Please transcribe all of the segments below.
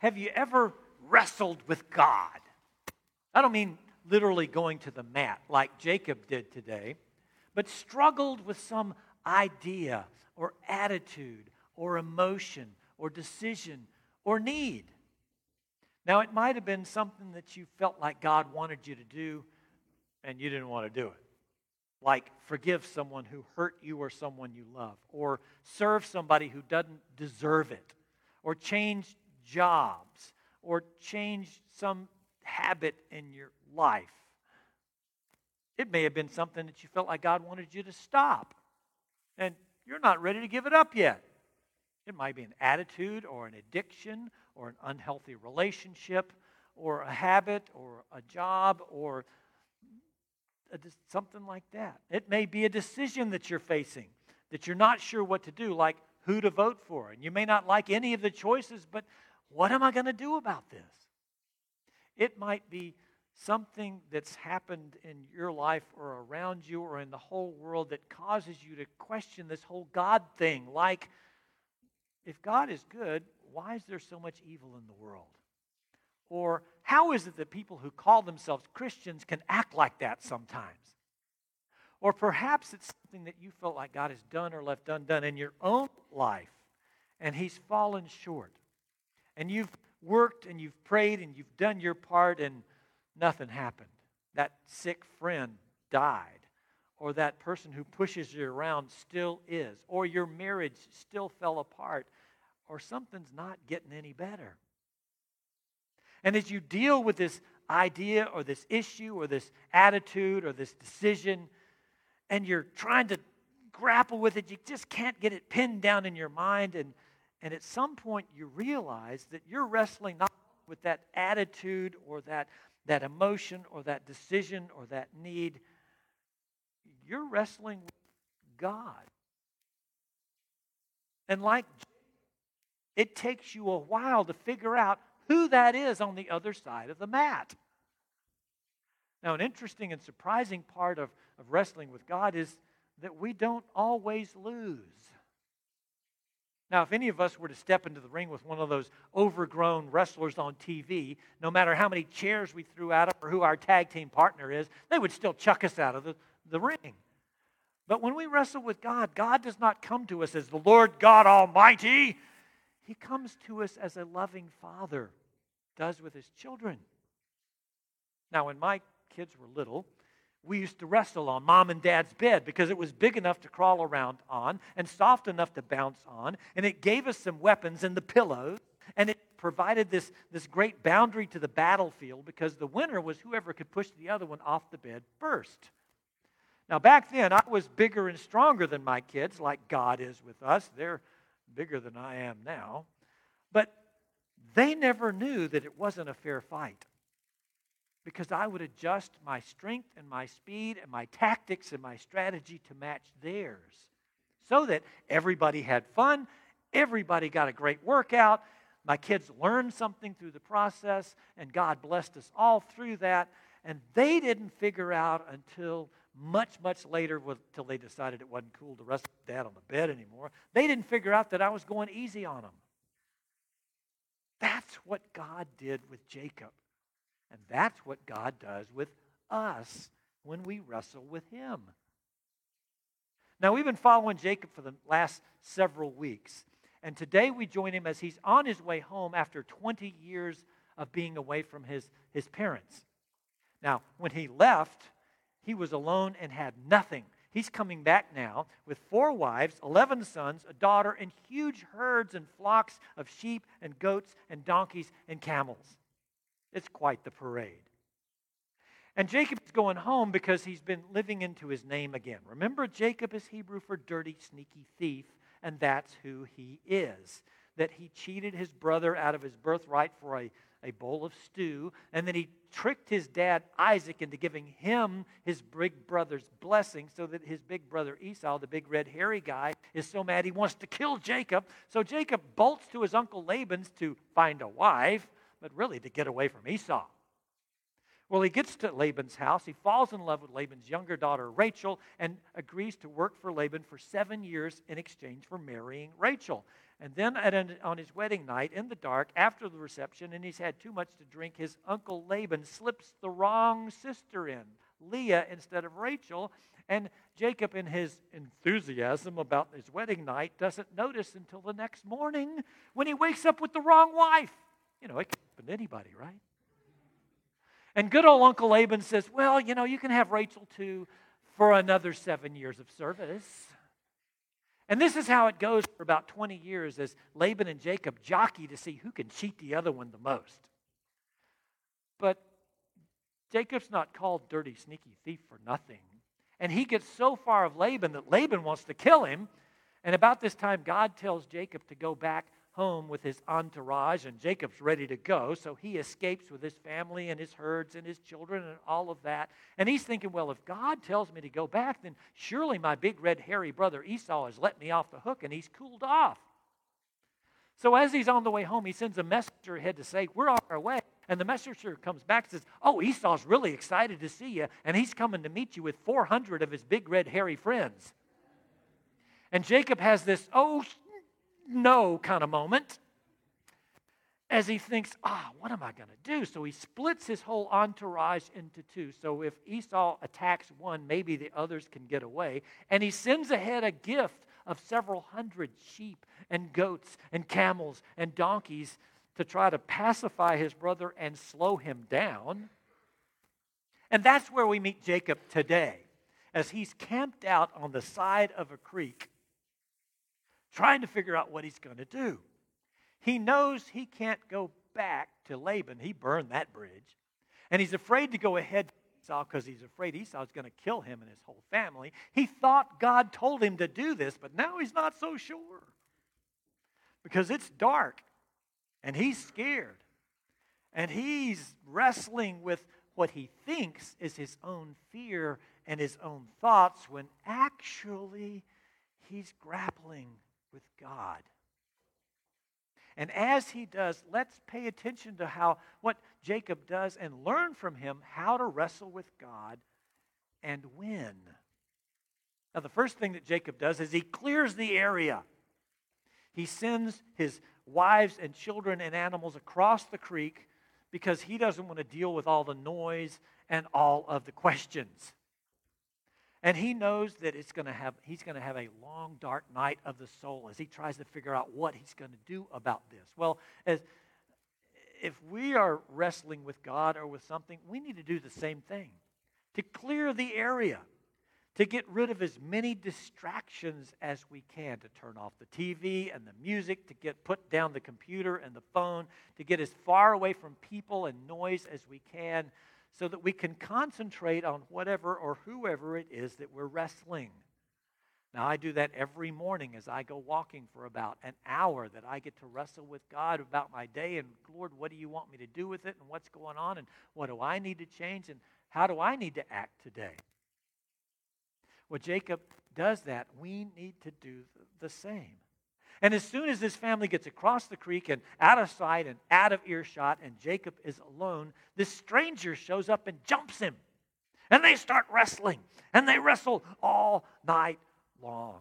Have you ever wrestled with God? I don't mean literally going to the mat like Jacob did today, but struggled with some idea or attitude or emotion or decision or need. Now, it might have been something that you felt like God wanted you to do and you didn't want to do it. Like forgive someone who hurt you or someone you love, or serve somebody who doesn't deserve it, or change jobs, or change some habit in your life. It may have been something that you felt like God wanted you to stop, and you're not ready to give it up yet. It might be an attitude or an addiction or an unhealthy relationship or a habit or a job or a, something like that. It may be a decision that you're facing that you're not sure what to do, like who to vote for. And you may not like any of the choices, but what am I going to do about this? It might be something that's happened in your life or around you or in the whole world that causes you to question this whole God thing. Like, if God is good, why is there so much evil in the world? Or how is it that people who call themselves Christians can act like that sometimes? Or perhaps it's something that you felt like God has done or left undone in your own life, and He's fallen short. And you've worked and you've prayed and you've done your part, and nothing happened. That sick friend died. Or that person who pushes you around still is. Or your marriage still fell apart. Or something's not getting any better. And as you deal with this idea or this issue or this attitude or this decision, and you're trying to grapple with it, you just can't get it pinned down in your mind. And, and at some point, you realize that you're wrestling not with that attitude or that, that emotion or that decision or that need. You're wrestling with God. And like it takes you a while to figure out who that is on the other side of the mat. Now, an interesting and surprising part of, of wrestling with God is that we don't always lose. Now, if any of us were to step into the ring with one of those overgrown wrestlers on TV, no matter how many chairs we threw at them or who our tag team partner is, they would still chuck us out of the, the ring. But when we wrestle with God, God does not come to us as the Lord God Almighty. He comes to us as a loving Father does with his children. Now, when my kids were little, we used to wrestle on mom and dad's bed because it was big enough to crawl around on and soft enough to bounce on, and it gave us some weapons and the pillows, and it provided this, this great boundary to the battlefield because the winner was whoever could push the other one off the bed first. Now, back then, I was bigger and stronger than my kids, like God is with us. They're bigger than I am now. But they never knew that it wasn't a fair fight because I would adjust my strength and my speed and my tactics and my strategy to match theirs so that everybody had fun, everybody got a great workout, my kids learned something through the process, and God blessed us all through that. And they didn't figure out until much, much later, until they decided it wasn't cool to wrestle dad on the bed anymore. They didn't figure out that I was going easy on them. That's what God did with Jacob. And that's what God does with us when we wrestle with Him. Now, we've been following Jacob for the last several weeks. And today we join him as he's on his way home after 20 years of being away from his, his parents. Now, when he left, he was alone and had nothing. He's coming back now with four wives, 11 sons, a daughter, and huge herds and flocks of sheep and goats and donkeys and camels. It's quite the parade. And Jacob is going home because he's been living into his name again. Remember, Jacob is Hebrew for dirty, sneaky thief, and that's who he is. That he cheated his brother out of his birthright for a a bowl of stew, and then he tricked his dad Isaac into giving him his big brother's blessing so that his big brother Esau, the big red hairy guy, is so mad he wants to kill Jacob. So Jacob bolts to his uncle Laban's to find a wife, but really to get away from Esau. Well, he gets to Laban's house. He falls in love with Laban's younger daughter, Rachel, and agrees to work for Laban for seven years in exchange for marrying Rachel. And then an, on his wedding night, in the dark, after the reception, and he's had too much to drink, his uncle Laban slips the wrong sister in, Leah instead of Rachel. And Jacob, in his enthusiasm about his wedding night, doesn't notice until the next morning when he wakes up with the wrong wife. You know, it can happen to anybody, right? And good old Uncle Laban says, Well, you know, you can have Rachel too for another seven years of service. And this is how it goes for about 20 years as Laban and Jacob jockey to see who can cheat the other one the most. But Jacob's not called dirty, sneaky thief for nothing. And he gets so far of Laban that Laban wants to kill him. And about this time, God tells Jacob to go back home with his entourage, and Jacob's ready to go. So he escapes with his family and his herds and his children and all of that. And he's thinking, well, if God tells me to go back, then surely my big red hairy brother Esau has let me off the hook and he's cooled off. So as he's on the way home, he sends a messenger ahead to say, We're on our way. And the messenger comes back and says, Oh, Esau's really excited to see you, and he's coming to meet you with 400 of his big red hairy friends. And Jacob has this, oh, no kind of moment as he thinks, ah, what am I going to do? So he splits his whole entourage into two. So if Esau attacks one, maybe the others can get away. And he sends ahead a gift of several hundred sheep and goats and camels and donkeys to try to pacify his brother and slow him down. And that's where we meet Jacob today, as he's camped out on the side of a creek trying to figure out what he's going to do. He knows he can't go back to Laban. He burned that bridge. And he's afraid to go ahead to Esau because he's afraid Esau's going to kill him and his whole family. He thought God told him to do this, but now he's not so sure because it's dark and he's scared. And he's wrestling with what he thinks is his own fear and his own thoughts when actually he's grappling with God. And as he does, let's pay attention to how what Jacob does and learn from him how to wrestle with God and win. Now, the first thing that Jacob does is he clears the area. He sends his wives and children and animals across the creek because he doesn't want to deal with all the noise and all of the questions. And he knows that it's going to have, he's going to have a long, dark night of the soul as he tries to figure out what he's going to do about this. Well, as, if we are wrestling with God or with something, we need to do the same thing. To clear the area, to get rid of as many distractions as we can, to turn off the TV and the music, to get put down the computer and the phone, to get as far away from people and noise as we can so that we can concentrate on whatever or whoever it is that we're wrestling. Now, I do that every morning as I go walking for about an hour that I get to wrestle with God about my day and, Lord, what do you want me to do with it and what's going on and what do I need to change and how do I need to act today? Well, Jacob does that. We need to do the same. And as soon as this family gets across the creek and out of sight and out of earshot, and Jacob is alone, this stranger shows up and jumps him. And they start wrestling. And they wrestle all night long.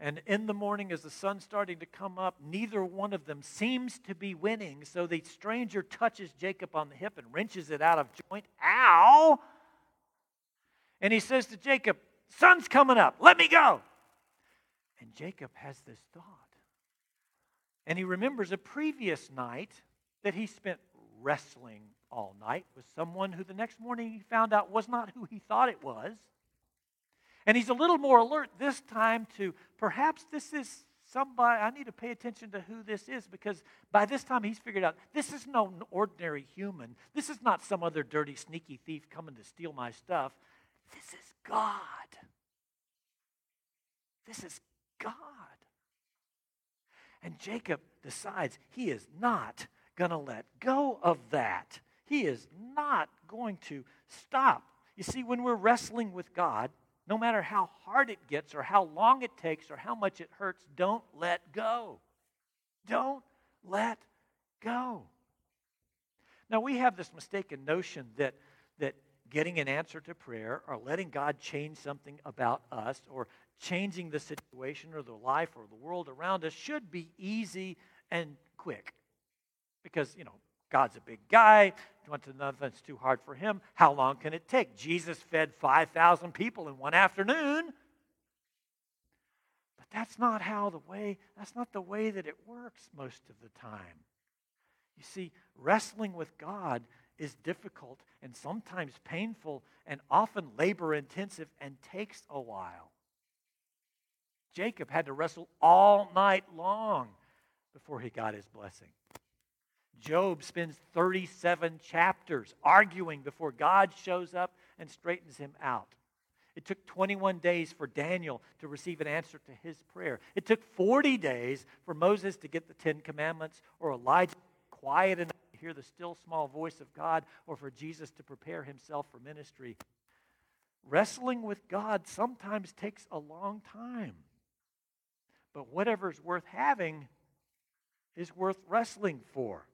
And in the morning, as the sun's starting to come up, neither one of them seems to be winning. So the stranger touches Jacob on the hip and wrenches it out of joint. Ow! And he says to Jacob, Sun's coming up. Let me go. And Jacob has this thought. And he remembers a previous night that he spent wrestling all night with someone who the next morning he found out was not who he thought it was. And he's a little more alert this time to perhaps this is somebody, I need to pay attention to who this is because by this time he's figured out this is no ordinary human. This is not some other dirty, sneaky thief coming to steal my stuff. This is God. This is God. And Jacob decides he is not going to let go of that. He is not going to stop. You see, when we're wrestling with God, no matter how hard it gets or how long it takes or how much it hurts, don't let go. Don't let go. Now, we have this mistaken notion that, getting an answer to prayer or letting God change something about us or changing the situation or the life or the world around us should be easy and quick. Because, you know, God's a big guy. Once Nothing's too hard for him. How long can it take? Jesus fed 5,000 people in one afternoon. But that's not how the way, that's not the way that it works most of the time. You see, wrestling with God is difficult and sometimes painful and often labor intensive and takes a while. Jacob had to wrestle all night long before he got his blessing. Job spends 37 chapters arguing before God shows up and straightens him out. It took 21 days for Daniel to receive an answer to his prayer. It took 40 days for Moses to get the Ten Commandments or Elijah quiet enough hear the still small voice of God or for Jesus to prepare himself for ministry. Wrestling with God sometimes takes a long time. But whatever's worth having is worth wrestling for.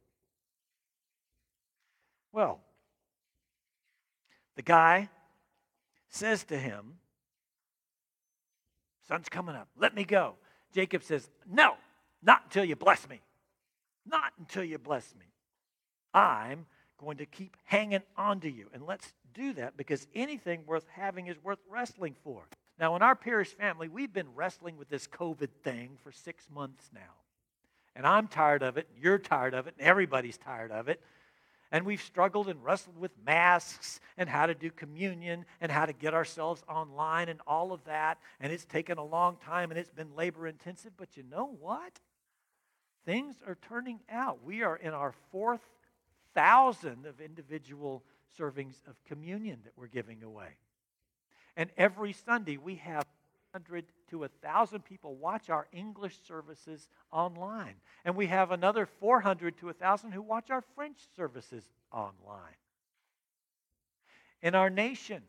Well, the guy says to him, Sun's coming up. Let me go. Jacob says, No, not until you bless me. Not until you bless me. I'm going to keep hanging on to you. And let's do that because anything worth having is worth wrestling for. Now, in our parish family, we've been wrestling with this COVID thing for six months now. And I'm tired of it, you're tired of it, and everybody's tired of it. And we've struggled and wrestled with masks and how to do communion and how to get ourselves online and all of that. And it's taken a long time and it's been labor intensive. But you know what? Things are turning out. We are in our fourth thousand of individual servings of communion that we're giving away. And every Sunday we have 100 to 1,000 people watch our English services online. And we have another 400 to 1,000 who watch our French services online. In our nation,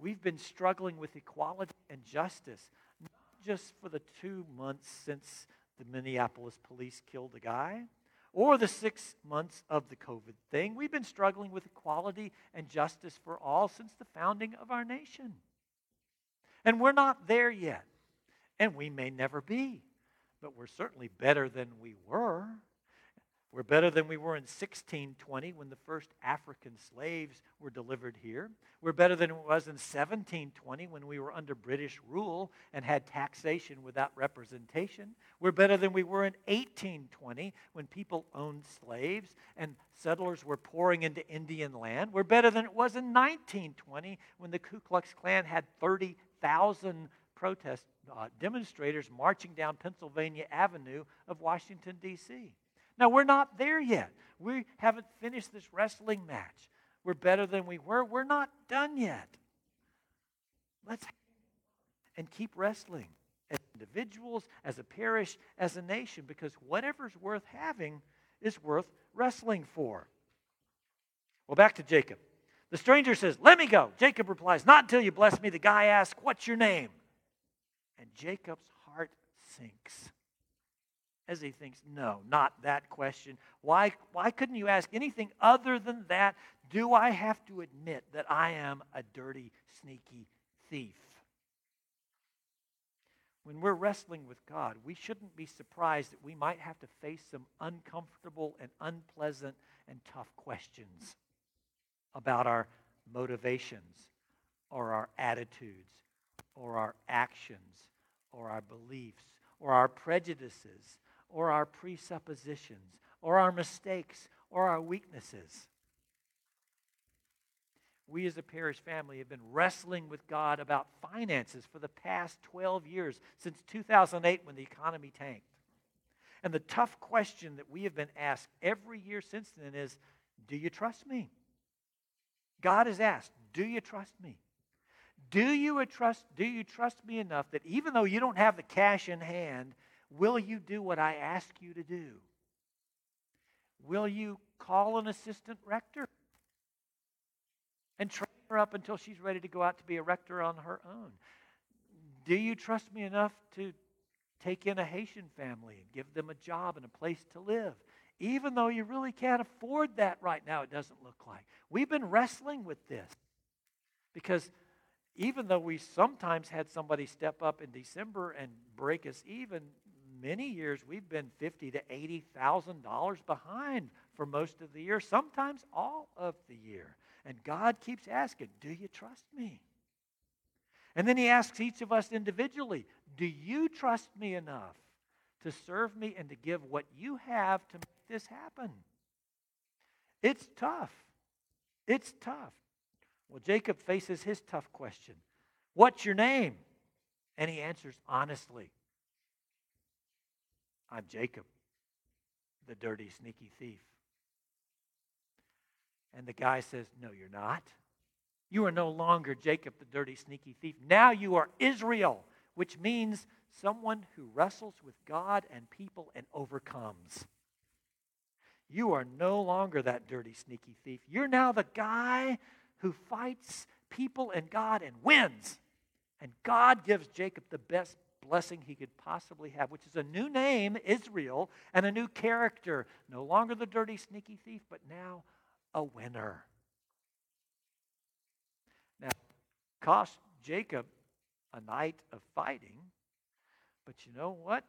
we've been struggling with equality and justice, not just for the two months since the Minneapolis police killed a guy or the six months of the COVID thing. We've been struggling with equality and justice for all since the founding of our nation. And we're not there yet. And we may never be. But we're certainly better than we were. We're better than we were in 1620 when the first African slaves were delivered here. We're better than it was in 1720 when we were under British rule and had taxation without representation. We're better than we were in 1820 when people owned slaves and settlers were pouring into Indian land. We're better than it was in 1920 when the Ku Klux Klan had 30,000 protest uh, demonstrators marching down Pennsylvania Avenue of Washington, D.C. Now, we're not there yet. We haven't finished this wrestling match. We're better than we were. We're not done yet. Let's and keep wrestling as individuals, as a parish, as a nation, because whatever's worth having is worth wrestling for. Well, back to Jacob. The stranger says, Let me go. Jacob replies, Not until you bless me. The guy asks, What's your name? And Jacob's heart sinks as he thinks, no, not that question. Why, why couldn't you ask anything other than that? Do I have to admit that I am a dirty, sneaky thief? When we're wrestling with God, we shouldn't be surprised that we might have to face some uncomfortable and unpleasant and tough questions about our motivations or our attitudes or our actions or our beliefs or our prejudices or our presuppositions or our mistakes or our weaknesses. We as a parish family have been wrestling with God about finances for the past 12 years, since 2008 when the economy tanked. And the tough question that we have been asked every year since then is Do you trust me? God has asked, Do you trust me? Do you trust, do you trust me enough that even though you don't have the cash in hand, Will you do what I ask you to do? Will you call an assistant rector and train her up until she's ready to go out to be a rector on her own? Do you trust me enough to take in a Haitian family and give them a job and a place to live? Even though you really can't afford that right now, it doesn't look like. We've been wrestling with this because even though we sometimes had somebody step up in December and break us even, many years we've been fifty to eighty thousand dollars behind for most of the year, sometimes all of the year. And God keeps asking, Do you trust me? And then he asks each of us individually, Do you trust me enough to serve me and to give what you have to make this happen? It's tough. It's tough. Well, Jacob faces his tough question What's your name? And he answers honestly I'm Jacob, the dirty, sneaky thief. And the guy says, No, you're not. You are no longer Jacob, the dirty, sneaky thief. Now you are Israel, which means someone who wrestles with God and people and overcomes. You are no longer that dirty, sneaky thief. You're now the guy who fights people and God and wins. And God gives Jacob the best blessing he could possibly have, which is a new name, Israel, and a new character. No longer the dirty, sneaky thief, but now a winner. Now, cost Jacob a night of fighting, but you know what?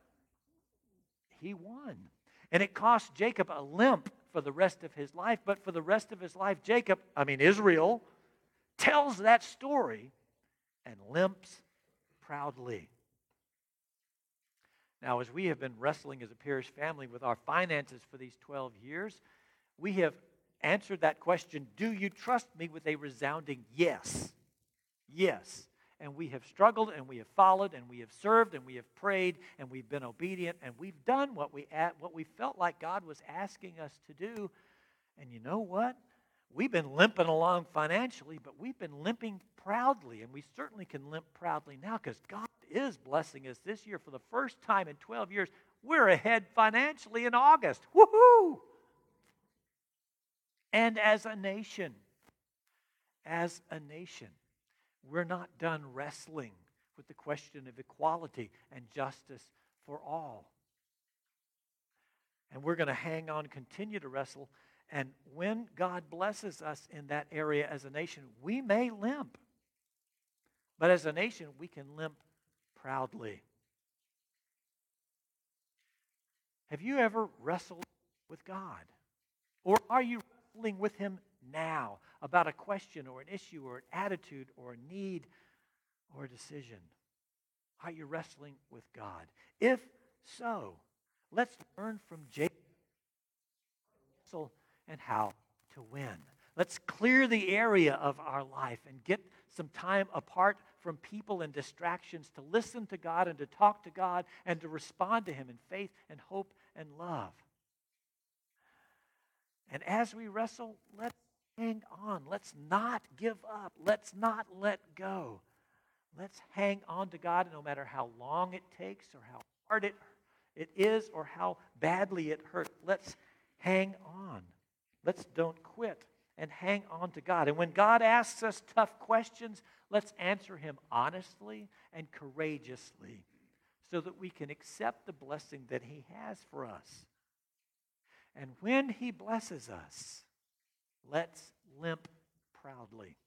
He won. And it cost Jacob a limp for the rest of his life, but for the rest of his life, Jacob, I mean Israel, tells that story and limps proudly. Now, as we have been wrestling as a parish family with our finances for these 12 years, we have answered that question Do you trust me? with a resounding yes. Yes. And we have struggled and we have followed and we have served and we have prayed and we've been obedient and we've done what we, what we felt like God was asking us to do. And you know what? We've been limping along financially, but we've been limping proudly, and we certainly can limp proudly now because God is blessing us this year for the first time in 12 years. We're ahead financially in August. Woohoo! And as a nation, as a nation, we're not done wrestling with the question of equality and justice for all. And we're going to hang on, continue to wrestle. And when God blesses us in that area as a nation, we may limp. But as a nation, we can limp proudly. Have you ever wrestled with God? Or are you wrestling with Him now about a question or an issue or an attitude or a need or a decision? Are you wrestling with God? If so, let's learn from Jacob and how to win. Let's clear the area of our life and get some time apart from people and distractions to listen to God and to talk to God and to respond to Him in faith and hope and love. And as we wrestle, let's hang on. Let's not give up. Let's not let go. Let's hang on to God no matter how long it takes or how hard it, it is or how badly it hurts. Let's hang on. Let's don't quit and hang on to God. And when God asks us tough questions, let's answer Him honestly and courageously so that we can accept the blessing that He has for us. And when He blesses us, let's limp proudly.